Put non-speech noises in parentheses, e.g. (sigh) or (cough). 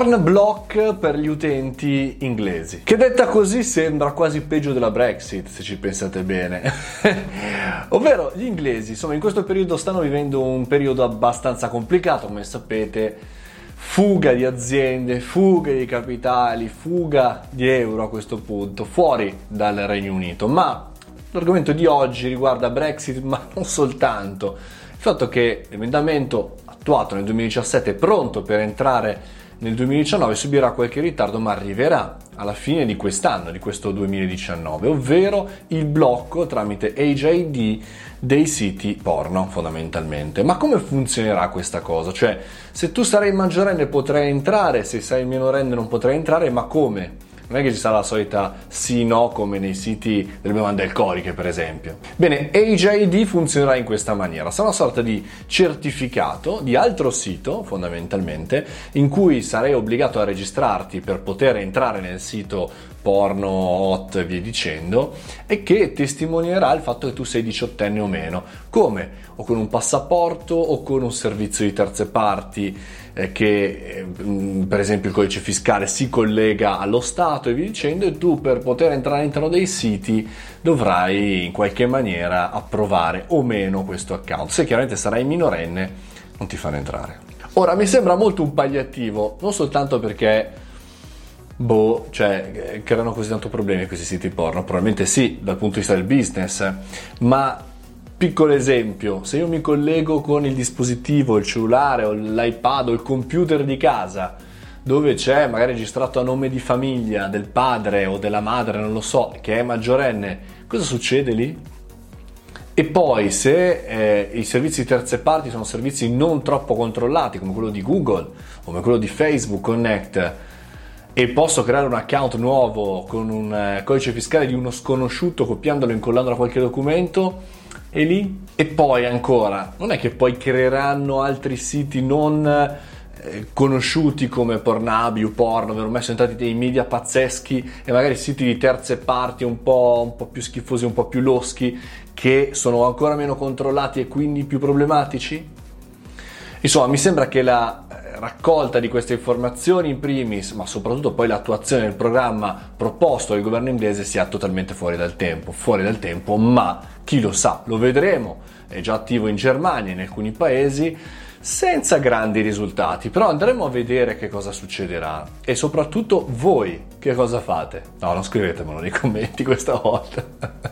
Porn block per gli utenti inglesi. Che detta così sembra quasi peggio della Brexit, se ci pensate bene. (laughs) Ovvero, gli inglesi, insomma, in questo periodo stanno vivendo un periodo abbastanza complicato, come sapete. Fuga di aziende, fuga di capitali, fuga di euro a questo punto, fuori dal Regno Unito. Ma l'argomento di oggi riguarda Brexit, ma non soltanto. Il fatto che l'emendamento attuato nel 2017 è pronto per entrare nel 2019 subirà qualche ritardo ma arriverà alla fine di quest'anno, di questo 2019, ovvero il blocco tramite HID dei siti porno fondamentalmente. Ma come funzionerà questa cosa? Cioè, se tu sarai maggiorenne potrai entrare, se sei minorenne non potrai entrare, ma come? Non è che ci sarà la solita sì-no come nei siti delle bevande alcoliche, per esempio. Bene, HID funzionerà in questa maniera: sarà una sorta di certificato di altro sito, fondamentalmente, in cui sarai obbligato a registrarti per poter entrare nel sito porno, hot e via dicendo, e che testimonierà il fatto che tu sei diciottenne o meno. Come? O con un passaporto o con un servizio di terze parti eh, che eh, per esempio il codice fiscale si collega allo Stato e via dicendo e tu per poter entrare all'interno dei siti dovrai in qualche maniera approvare o meno questo account. Se chiaramente sarai minorenne non ti fanno entrare. Ora mi sembra molto un pagliativo, non soltanto perché boh, cioè, creano così tanto problemi questi siti porno? Probabilmente sì, dal punto di vista del business, ma piccolo esempio, se io mi collego con il dispositivo, il cellulare o l'iPad o il computer di casa, dove c'è magari registrato a nome di famiglia del padre o della madre, non lo so, che è maggiorenne, cosa succede lì? E poi se eh, i servizi di terze parti sono servizi non troppo controllati, come quello di Google come quello di Facebook Connect, e posso creare un account nuovo con un eh, codice fiscale di uno sconosciuto copiandolo e incollandolo a qualche documento e lì e poi ancora non è che poi creeranno altri siti non eh, conosciuti come Pornhub, YouPorn dove ormai sono entrati dei media pazzeschi e magari siti di terze parti un po', un po' più schifosi, un po' più loschi che sono ancora meno controllati e quindi più problematici? Insomma, mi sembra che la raccolta di queste informazioni in primis, ma soprattutto poi l'attuazione del programma proposto dal governo inglese sia totalmente fuori dal tempo, fuori dal tempo, ma chi lo sa, lo vedremo, è già attivo in Germania, in alcuni paesi, senza grandi risultati, però andremo a vedere che cosa succederà e soprattutto voi che cosa fate. No, non scrivetemelo nei commenti questa volta.